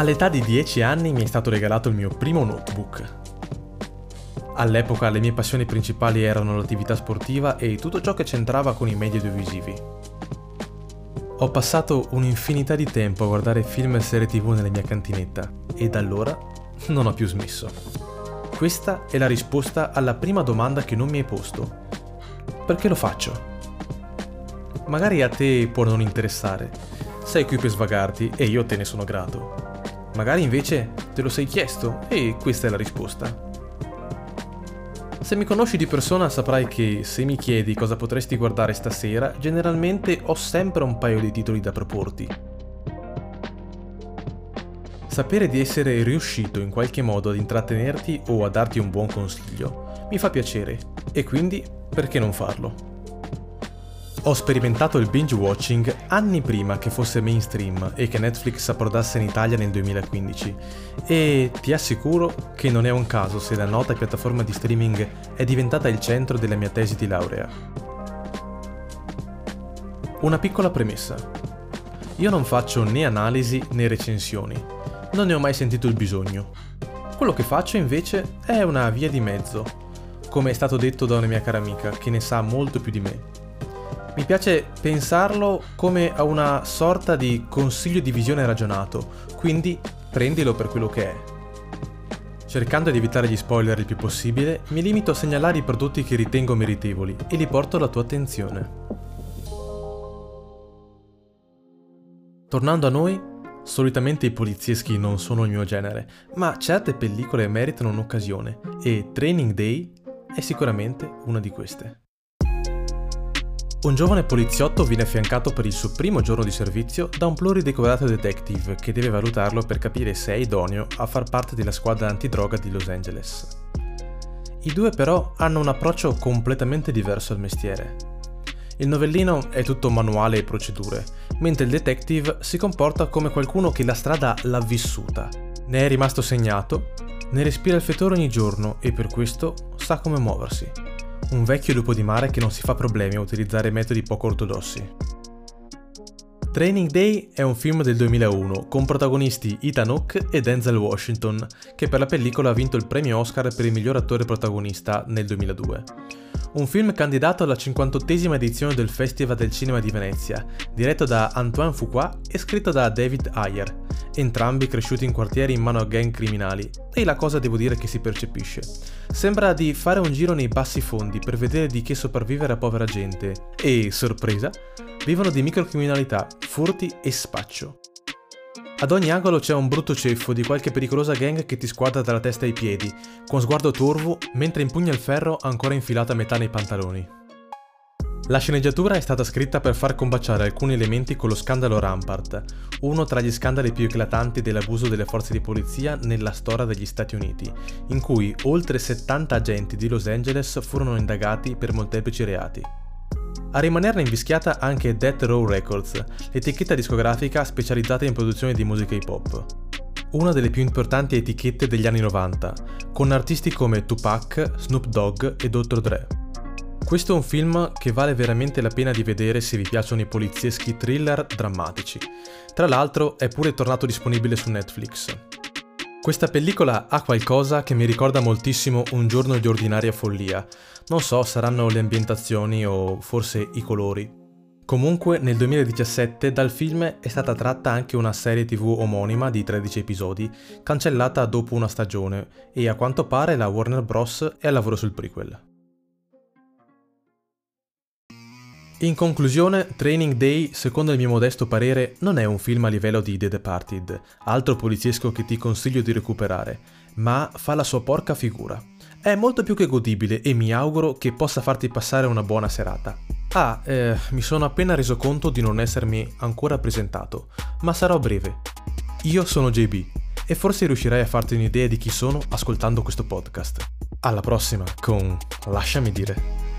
All'età di 10 anni mi è stato regalato il mio primo notebook. All'epoca le mie passioni principali erano l'attività sportiva e tutto ciò che c'entrava con i media audiovisivi. Ho passato un'infinità di tempo a guardare film e serie tv nella mia cantinetta e da allora non ho più smesso. Questa è la risposta alla prima domanda che non mi hai posto. Perché lo faccio? Magari a te può non interessare, sei qui per svagarti e io te ne sono grato. Magari invece te lo sei chiesto e questa è la risposta. Se mi conosci di persona saprai che se mi chiedi cosa potresti guardare stasera, generalmente ho sempre un paio di titoli da proporti. Sapere di essere riuscito in qualche modo ad intrattenerti o a darti un buon consiglio mi fa piacere e quindi perché non farlo? Ho sperimentato il binge watching anni prima che fosse mainstream e che Netflix approdasse in Italia nel 2015 e ti assicuro che non è un caso se la nota piattaforma di streaming è diventata il centro della mia tesi di laurea. Una piccola premessa. Io non faccio né analisi né recensioni, non ne ho mai sentito il bisogno. Quello che faccio invece è una via di mezzo, come è stato detto da una mia cara amica che ne sa molto più di me mi piace pensarlo come a una sorta di consiglio di visione ragionato, quindi prendilo per quello che è. Cercando di evitare gli spoiler il più possibile, mi limito a segnalare i prodotti che ritengo meritevoli e li porto alla tua attenzione. Tornando a noi, solitamente i polizieschi non sono il mio genere, ma certe pellicole meritano un'occasione e Training Day è sicuramente una di queste. Un giovane poliziotto viene affiancato per il suo primo giorno di servizio da un pluridecorato detective che deve valutarlo per capire se è idoneo a far parte della squadra antidroga di Los Angeles. I due però hanno un approccio completamente diverso al mestiere. Il novellino è tutto manuale e procedure, mentre il detective si comporta come qualcuno che la strada l'ha vissuta, ne è rimasto segnato, ne respira il fetore ogni giorno e per questo sa come muoversi un vecchio lupo di mare che non si fa problemi a utilizzare metodi poco ortodossi. Training Day è un film del 2001 con protagonisti Ethan Hawke e Denzel Washington, che per la pellicola ha vinto il premio Oscar per il miglior attore protagonista nel 2002. Un film candidato alla 58esima edizione del Festival del Cinema di Venezia, diretto da Antoine Fuqua e scritto da David Ayer, entrambi cresciuti in quartieri in mano a gang criminali, e la cosa devo dire che si percepisce. Sembra di fare un giro nei bassi fondi per vedere di che sopravvivere a povera gente, e, sorpresa, vivono di microcriminalità, furti e spaccio. Ad ogni angolo c'è un brutto ceffo di qualche pericolosa gang che ti squadra dalla testa ai piedi, con sguardo torvo mentre impugna il ferro ancora infilato a metà nei pantaloni. La sceneggiatura è stata scritta per far combaciare alcuni elementi con lo scandalo Rampart, uno tra gli scandali più eclatanti dell'abuso delle forze di polizia nella storia degli Stati Uniti, in cui oltre 70 agenti di Los Angeles furono indagati per molteplici reati. A rimanerne invischiata anche Death Row Records, l'etichetta discografica specializzata in produzione di musica hip hop. Una delle più importanti etichette degli anni 90, con artisti come Tupac, Snoop Dogg e Dr. Dre. Questo è un film che vale veramente la pena di vedere se vi piacciono i polizieschi thriller drammatici. Tra l'altro è pure tornato disponibile su Netflix. Questa pellicola ha qualcosa che mi ricorda moltissimo Un giorno di ordinaria follia. Non so, saranno le ambientazioni o forse i colori. Comunque nel 2017 dal film è stata tratta anche una serie tv omonima di 13 episodi, cancellata dopo una stagione, e a quanto pare la Warner Bros. è al lavoro sul prequel. In conclusione, Training Day, secondo il mio modesto parere, non è un film a livello di The Departed, altro poliziesco che ti consiglio di recuperare, ma fa la sua porca figura. È molto più che godibile e mi auguro che possa farti passare una buona serata. Ah, eh, mi sono appena reso conto di non essermi ancora presentato, ma sarò breve. Io sono JB e forse riuscirai a farti un'idea di chi sono ascoltando questo podcast. Alla prossima con Lasciami dire.